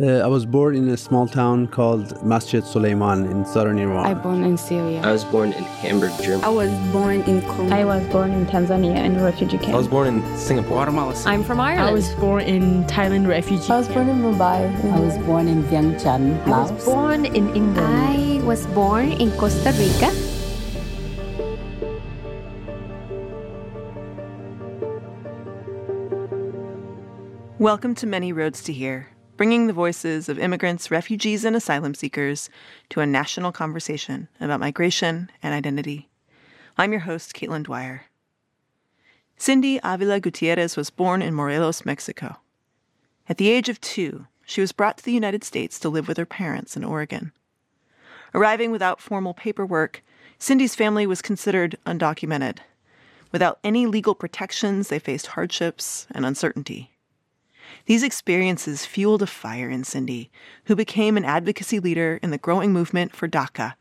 Uh, I was born in a small town called Masjid Suleiman in southern Iran. I was born in Syria. I was born in Hamburg, Germany. I was born in Congo. I was born in Tanzania in a refugee camp. I was born in Singapore. Guatemala. I'm from Ireland. I was born in Thailand refugee. I was born in Mumbai. I was born in Vientiane, Laos. I was born in England. I was born in Costa Rica. Welcome to Many Roads to Here, bringing the voices of immigrants, refugees, and asylum seekers to a national conversation about migration and identity. I'm your host, Caitlin Dwyer. Cindy Avila Gutierrez was born in Morelos, Mexico. At the age of two, she was brought to the United States to live with her parents in Oregon. Arriving without formal paperwork, Cindy's family was considered undocumented. Without any legal protections, they faced hardships and uncertainty. These experiences fueled a fire in Cindy, who became an advocacy leader in the growing movement for DACA,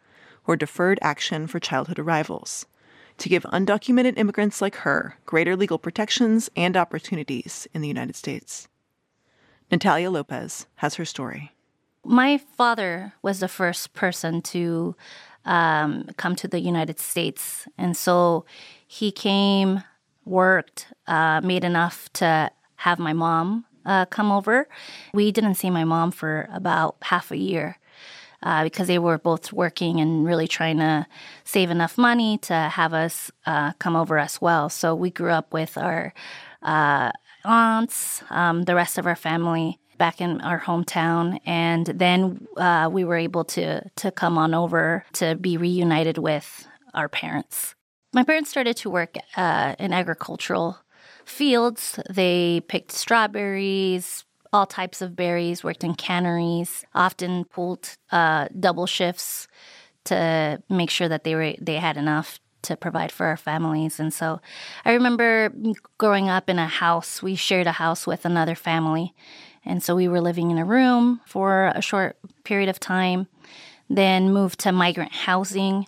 or Deferred Action for Childhood Arrivals, to give undocumented immigrants like her greater legal protections and opportunities in the United States. Natalia Lopez has her story. My father was the first person to um, come to the United States. And so he came, worked, uh, made enough to have my mom uh, come over. We didn't see my mom for about half a year. Uh, because they were both working and really trying to save enough money to have us uh, come over as well. So we grew up with our uh, aunts, um, the rest of our family back in our hometown, and then uh, we were able to to come on over to be reunited with our parents. My parents started to work uh, in agricultural fields. They picked strawberries, all types of berries, worked in canneries, often pulled uh, double shifts to make sure that they were they had enough to provide for our families. And so I remember growing up in a house. We shared a house with another family. And so we were living in a room for a short period of time, then moved to migrant housing.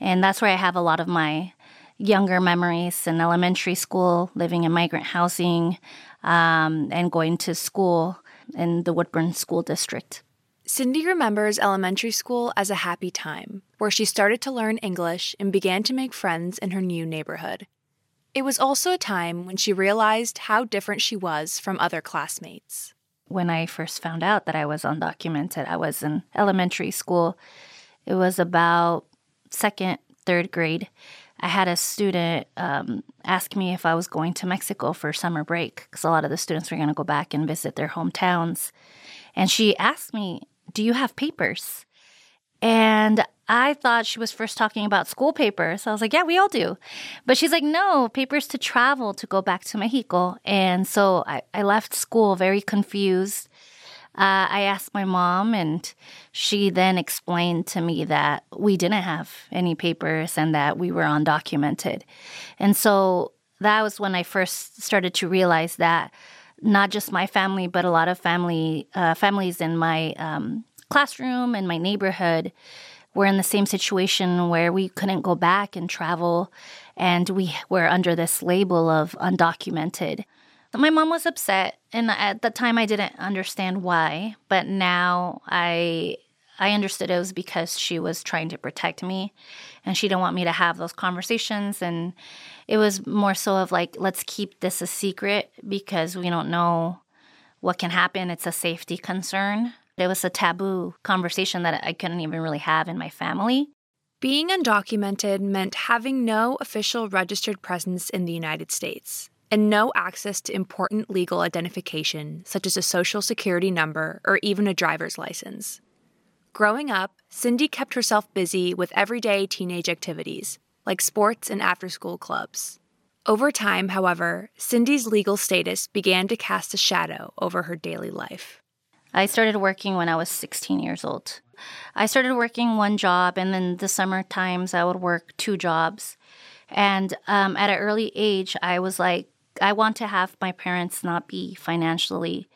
And that's where I have a lot of my younger memories in elementary school, living in migrant housing, um, and going to school in the Woodburn School District. Cindy remembers elementary school as a happy time, where she started to learn English and began to make friends in her new neighborhood. It was also a time when she realized how different she was from other classmates. When I first found out that I was undocumented, I was in elementary school. It was about second, third grade. I had a student um, ask me if I was going to Mexico for summer break because a lot of the students were going to go back and visit their hometowns. And she asked me, Do you have papers? And I thought she was first talking about school papers. I was like, Yeah, we all do. But she's like, No, papers to travel to go back to Mexico. And so I, I left school very confused. Uh, I asked my mom, and she then explained to me that we didn't have any papers and that we were undocumented. And so that was when I first started to realize that not just my family, but a lot of family uh, families in my um, classroom and my neighborhood were in the same situation where we couldn't go back and travel, and we were under this label of undocumented. My mom was upset, and at the time I didn't understand why, but now I I understood it was because she was trying to protect me and she didn't want me to have those conversations and it was more so of like let's keep this a secret because we don't know what can happen. It's a safety concern. It was a taboo conversation that I couldn't even really have in my family. Being undocumented meant having no official registered presence in the United States and no access to important legal identification, such as a social security number or even a driver's license. Growing up, Cindy kept herself busy with everyday teenage activities, like sports and after school clubs. Over time, however, Cindy's legal status began to cast a shadow over her daily life. I started working when I was 16 years old. I started working one job, and then the summer times I would work two jobs. And um, at an early age, I was like, I want to have my parents not be financially,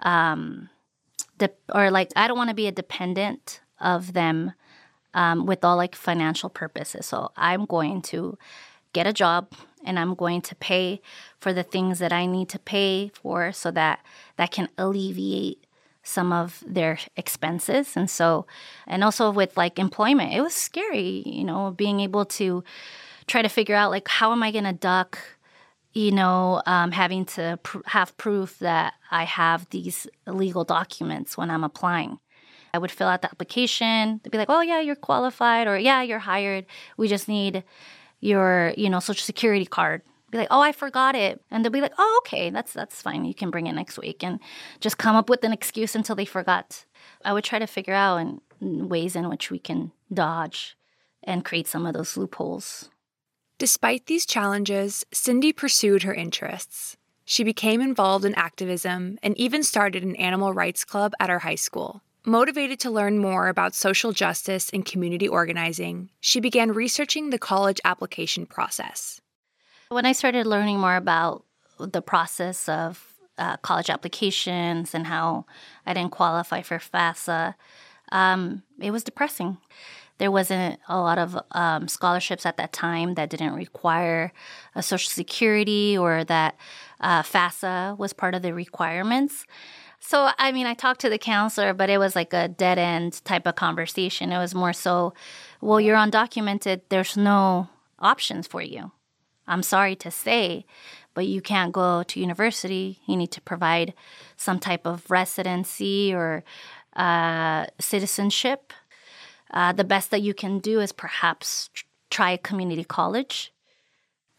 um, de- or like I don't want to be a dependent of them um, with all like financial purposes. So I'm going to get a job and I'm going to pay for the things that I need to pay for so that that can alleviate some of their expenses. And so, and also with like employment, it was scary, you know, being able to try to figure out like, how am I going to duck, you know, um, having to pr- have proof that I have these legal documents when I'm applying. I would fill out the application. They'd be like, "Oh yeah, you're qualified," or "Yeah, you're hired. We just need your, you know, social security card." Be like, "Oh, I forgot it," and they'll be like, "Oh, okay, that's that's fine. You can bring it next week," and just come up with an excuse until they forgot. I would try to figure out in, ways in which we can dodge and create some of those loopholes. Despite these challenges, Cindy pursued her interests. She became involved in activism and even started an animal rights club at her high school. Motivated to learn more about social justice and community organizing, she began researching the college application process. When I started learning more about the process of uh, college applications and how I didn't qualify for FAFSA, um, it was depressing. There wasn't a lot of um, scholarships at that time that didn't require a Social Security or that uh, FAFSA was part of the requirements. So, I mean, I talked to the counselor, but it was like a dead end type of conversation. It was more so, well, you're undocumented, there's no options for you. I'm sorry to say, but you can't go to university. You need to provide some type of residency or uh, citizenship. Uh, the best that you can do is perhaps try a community college.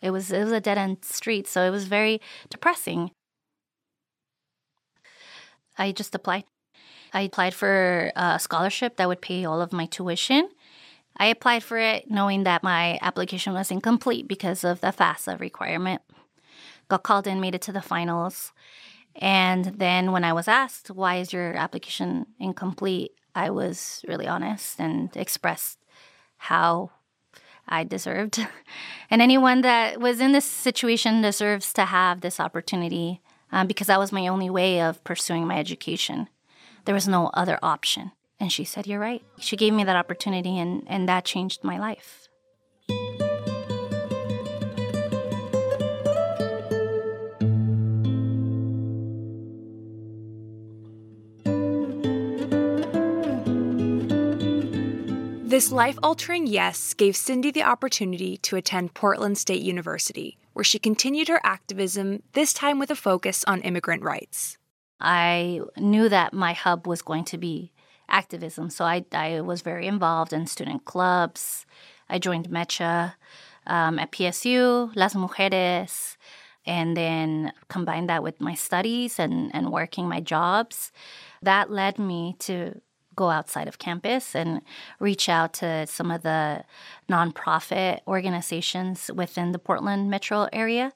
It was it was a dead end street, so it was very depressing. I just applied. I applied for a scholarship that would pay all of my tuition. I applied for it knowing that my application was incomplete because of the FAFSA requirement. Got called in, made it to the finals. And then when I was asked, why is your application incomplete? I was really honest and expressed how I deserved. and anyone that was in this situation deserves to have this opportunity um, because that was my only way of pursuing my education. There was no other option. And she said, You're right. She gave me that opportunity, and, and that changed my life. This life altering yes gave Cindy the opportunity to attend Portland State University, where she continued her activism, this time with a focus on immigrant rights. I knew that my hub was going to be activism, so I, I was very involved in student clubs. I joined MECHA um, at PSU, Las Mujeres, and then combined that with my studies and, and working my jobs. That led me to go outside of campus and reach out to some of the nonprofit organizations within the Portland metro area.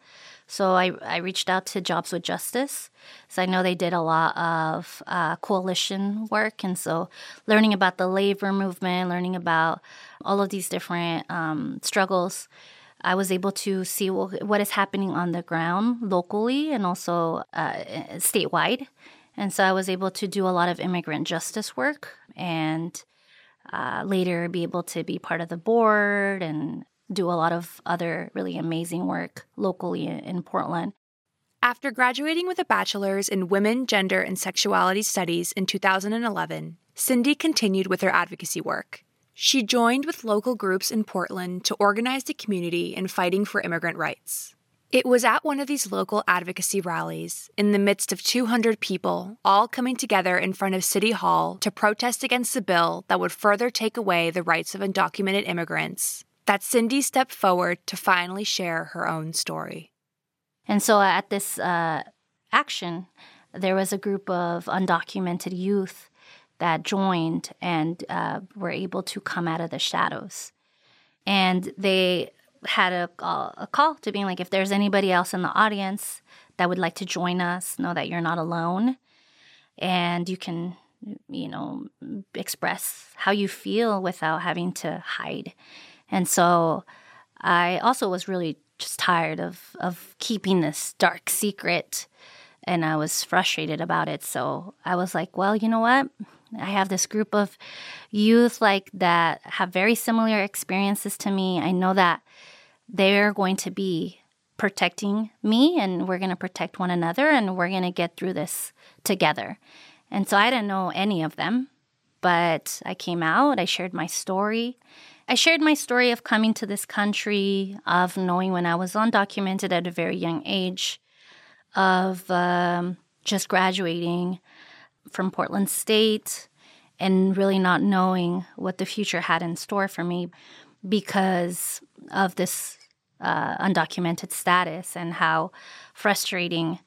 So I, I reached out to Jobs with Justice. So I know they did a lot of uh, coalition work. And so learning about the labor movement, learning about all of these different um, struggles, I was able to see what is happening on the ground locally and also uh, statewide and so I was able to do a lot of immigrant justice work and uh, later be able to be part of the board and do a lot of other really amazing work locally in Portland. After graduating with a bachelor's in women, gender, and sexuality studies in 2011, Cindy continued with her advocacy work. She joined with local groups in Portland to organize the community in fighting for immigrant rights. It was at one of these local advocacy rallies, in the midst of 200 people, all coming together in front of City Hall to protest against a bill that would further take away the rights of undocumented immigrants, that Cindy stepped forward to finally share her own story. And so at this uh, action, there was a group of undocumented youth that joined and uh, were able to come out of the shadows. And they had a, uh, a call to being like, if there's anybody else in the audience that would like to join us, know that you're not alone. And you can, you know, express how you feel without having to hide. And so I also was really just tired of, of keeping this dark secret. And I was frustrated about it. So I was like, well, you know what? I have this group of youth like that have very similar experiences to me. I know that they're going to be protecting me and we're going to protect one another and we're going to get through this together. And so I didn't know any of them, but I came out, I shared my story. I shared my story of coming to this country, of knowing when I was undocumented at a very young age, of um, just graduating from Portland State and really not knowing what the future had in store for me because of this uh, undocumented status and how frustrating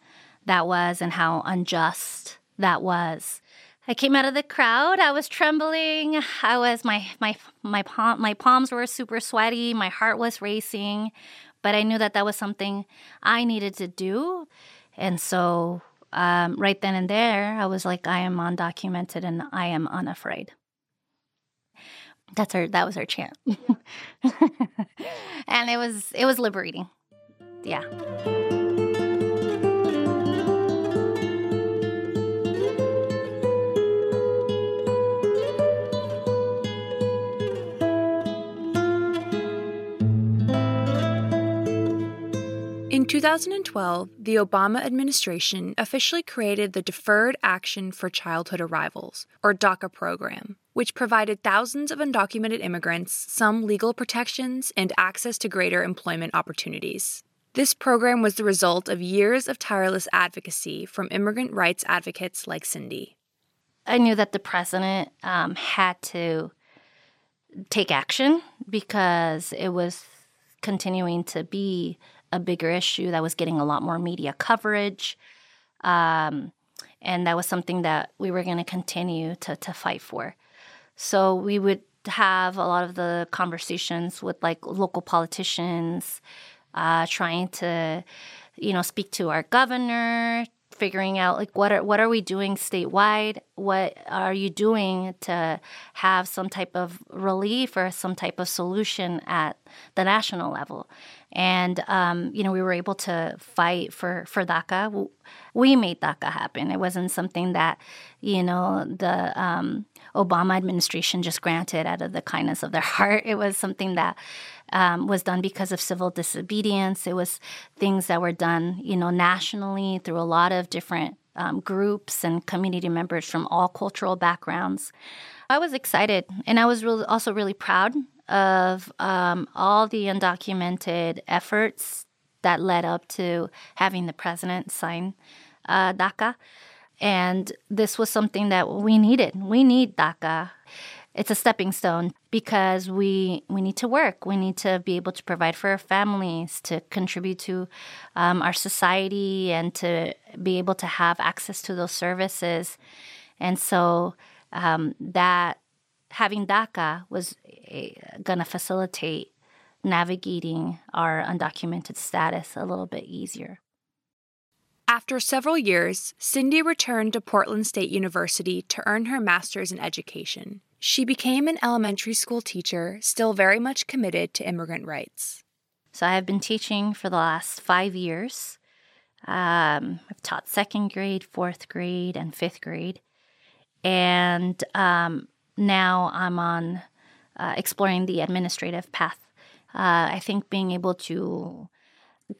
that was and how unjust that was. I came out of the crowd. I was trembling. I was my my my palm, my palms were super sweaty. My heart was racing, but I knew that that was something I needed to do, and so um, right then and there, I was like, I am undocumented and I am unafraid. That's our that was our chant, and it was it was liberating. Yeah. In 2012, the Obama administration officially created the Deferred Action for Childhood Arrivals, or DACA program, which provided thousands of undocumented immigrants some legal protections and access to greater employment opportunities. This program was the result of years of tireless advocacy from immigrant rights advocates like Cindy. I knew that the president um, had to take action because it was continuing to be a bigger issue that was getting a lot more media coverage. Um, and that was something that we were going to continue to, to fight for. So we would have a lot of the conversations with like local politicians, uh, trying to, you know, speak to our governor, figuring out like what are what are we doing statewide what are you doing to have some type of relief or some type of solution at the national level and um, you know we were able to fight for for DACA. We made DACA happen. It wasn't something that you know the um, Obama administration just granted out of the kindness of their heart. It was something that um, was done because of civil disobedience. It was things that were done you know nationally through a lot of different um, groups and community members from all cultural backgrounds. I was excited, and I was also really proud of um, all the undocumented efforts that led up to having the president sign uh, DACA. And this was something that we needed. We need DACA. It's a stepping stone because we we need to work. We need to be able to provide for our families, to contribute to um, our society, and to be able to have access to those services. And so um, that having DACA was eh, going to facilitate navigating our undocumented status a little bit easier. After several years, Cindy returned to Portland State University to earn her master's in education. She became an elementary school teacher, still very much committed to immigrant rights. So I have been teaching for the last five years. Um, I've taught second grade, fourth grade, and fifth grade. And um, now I'm on uh, exploring the administrative path. Uh, I think being able to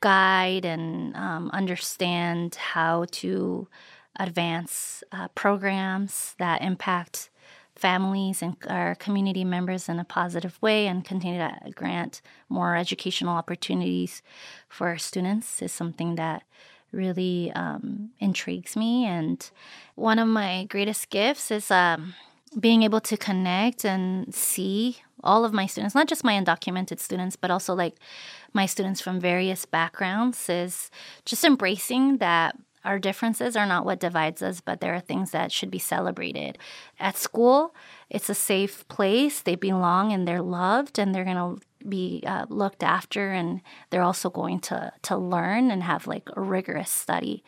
guide and um, understand how to advance uh, programs that impact families and our community members in a positive way and continue to grant more educational opportunities for our students is something that really um, intrigues me. And one of my greatest gifts is um, being able to connect and see all of my students, not just my undocumented students, but also like my students from various backgrounds, is just embracing that our differences are not what divides us, but there are things that should be celebrated. At school, it's a safe place. They belong and they're loved and they're going to be uh, looked after and they're also going to to learn and have like a rigorous study.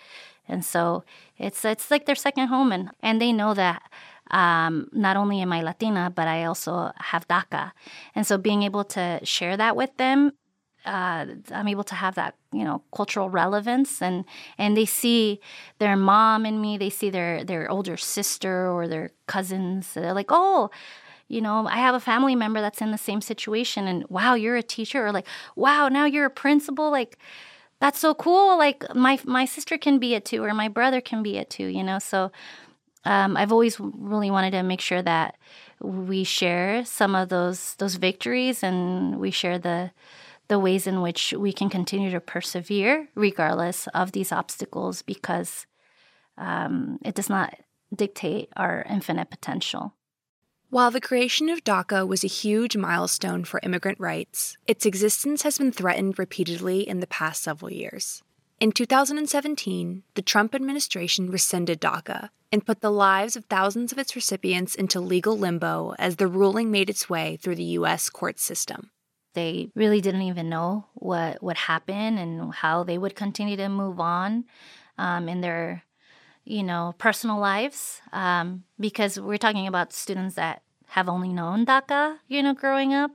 And so it's it's like their second home and and they know that um, not only am I Latina, but I also have DACA. And so being able to share that with them, uh, I'm able to have that, you know, cultural relevance, and and they see their mom in me. They see their their older sister or their cousins. They're like, oh, you know, I have a family member that's in the same situation, and wow, you're a teacher, or like, wow, now you're a principal, like. That's so cool. Like my my sister can be it too, or my brother can be it too. You know, so um, I've always really wanted to make sure that we share some of those those victories and we share the the ways in which we can continue to persevere regardless of these obstacles because um, it does not dictate our infinite potential. While the creation of DACA was a huge milestone for immigrant rights, its existence has been threatened repeatedly in the past several years. In 2017, the Trump administration rescinded DACA and put the lives of thousands of its recipients into legal limbo as the ruling made its way through the U.S. court system. They really didn't even know what would happen and how they would continue to move on um, in their, you know, personal lives. Um, because we're talking about students that have only known DACA, you know, growing up.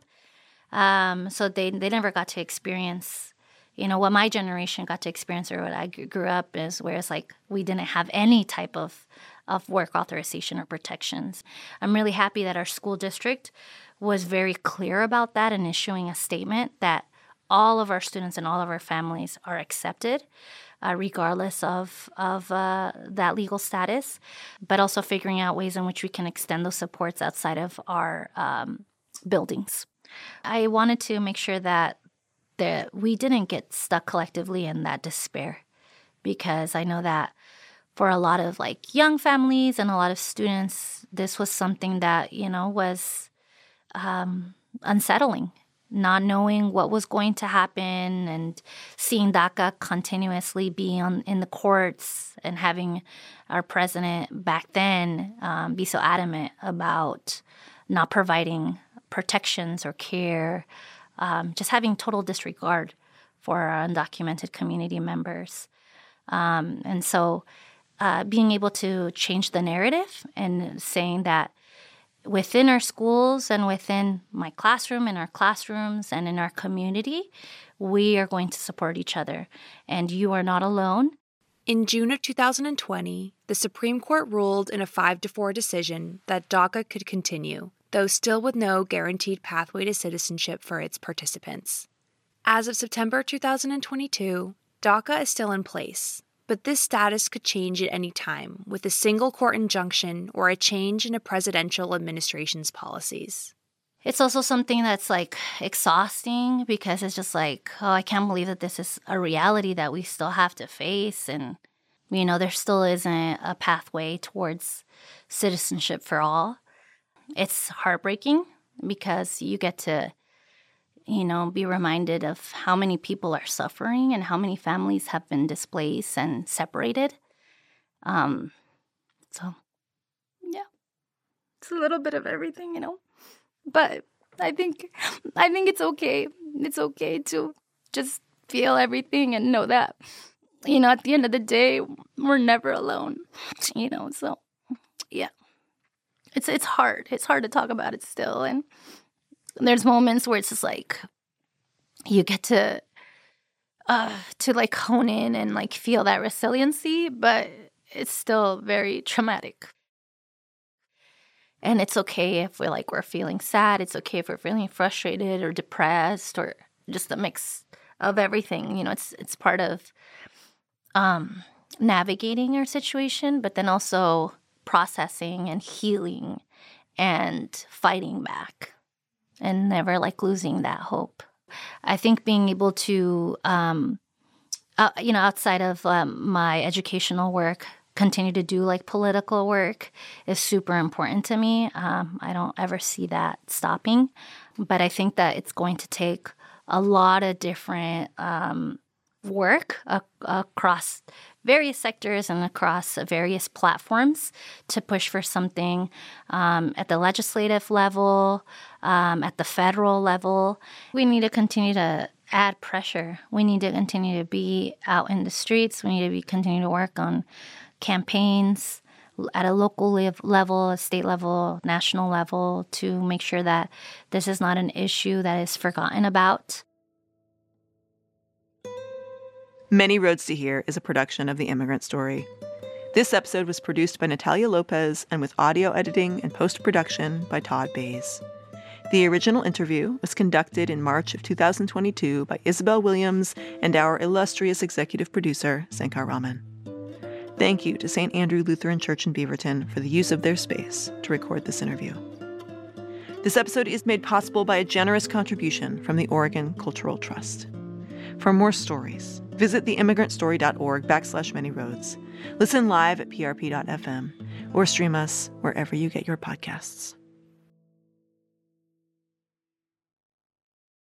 Um, so they, they never got to experience you know what my generation got to experience or what I grew up is where it's like we didn't have any type of of work authorization or protections. I'm really happy that our school district was very clear about that and issuing a statement that all of our students and all of our families are accepted, uh, regardless of of uh, that legal status, but also figuring out ways in which we can extend those supports outside of our um, buildings. I wanted to make sure that that we didn't get stuck collectively in that despair because I know that for a lot of like young families and a lot of students, this was something that, you know, was um, unsettling. Not knowing what was going to happen and seeing DACA continuously be on in the courts and having our president back then um, be so adamant about not providing protections or care um, just having total disregard for our undocumented community members. Um, and so uh, being able to change the narrative and saying that within our schools and within my classroom, in our classrooms, and in our community, we are going to support each other. And you are not alone. In June of 2020, the Supreme Court ruled in a 5 to 4 decision that DACA could continue though still with no guaranteed pathway to citizenship for its participants. As of September 2022, DACA is still in place, but this status could change at any time with a single court injunction or a change in a presidential administration's policies. It's also something that's like exhausting because it's just like, oh, I can't believe that this is a reality that we still have to face. And, you know, there still isn't a pathway towards citizenship for all it's heartbreaking because you get to you know be reminded of how many people are suffering and how many families have been displaced and separated. Um so yeah. It's a little bit of everything you know. But i think i think it's okay. It's okay to just feel everything and know that you know at the end of the day we're never alone you know so yeah it's it's hard. It's hard to talk about it still. And there's moments where it's just like you get to uh to like hone in and like feel that resiliency, but it's still very traumatic. And it's okay if we're like we're feeling sad. It's okay if we're feeling frustrated or depressed or just a mix of everything. You know, it's it's part of um navigating our situation, but then also processing and healing and fighting back and never like losing that hope. I think being able to, um, uh, you know, outside of um, my educational work, continue to do like political work is super important to me. Um, I don't ever see that stopping, but I think that it's going to take a lot of different um, work across various sectors and across various platforms to push for something um, at the legislative level, um, at the federal level. We need to continue to add pressure. We need to continue to be out in the streets. We need to be continue to work on campaigns at a local level, a state level, national level to make sure that this is not an issue that is forgotten about. Many Roads to Here is a production of The Immigrant Story. This episode was produced by Natalia Lopez and with audio editing and post production by Todd Bays. The original interview was conducted in March of 2022 by Isabel Williams and our illustrious executive producer, Sankar Raman. Thank you to St. Andrew Lutheran Church in Beaverton for the use of their space to record this interview. This episode is made possible by a generous contribution from the Oregon Cultural Trust. For more stories, visit theimmigrantstory.org backslash many roads. Listen live at prp.fm or stream us wherever you get your podcasts.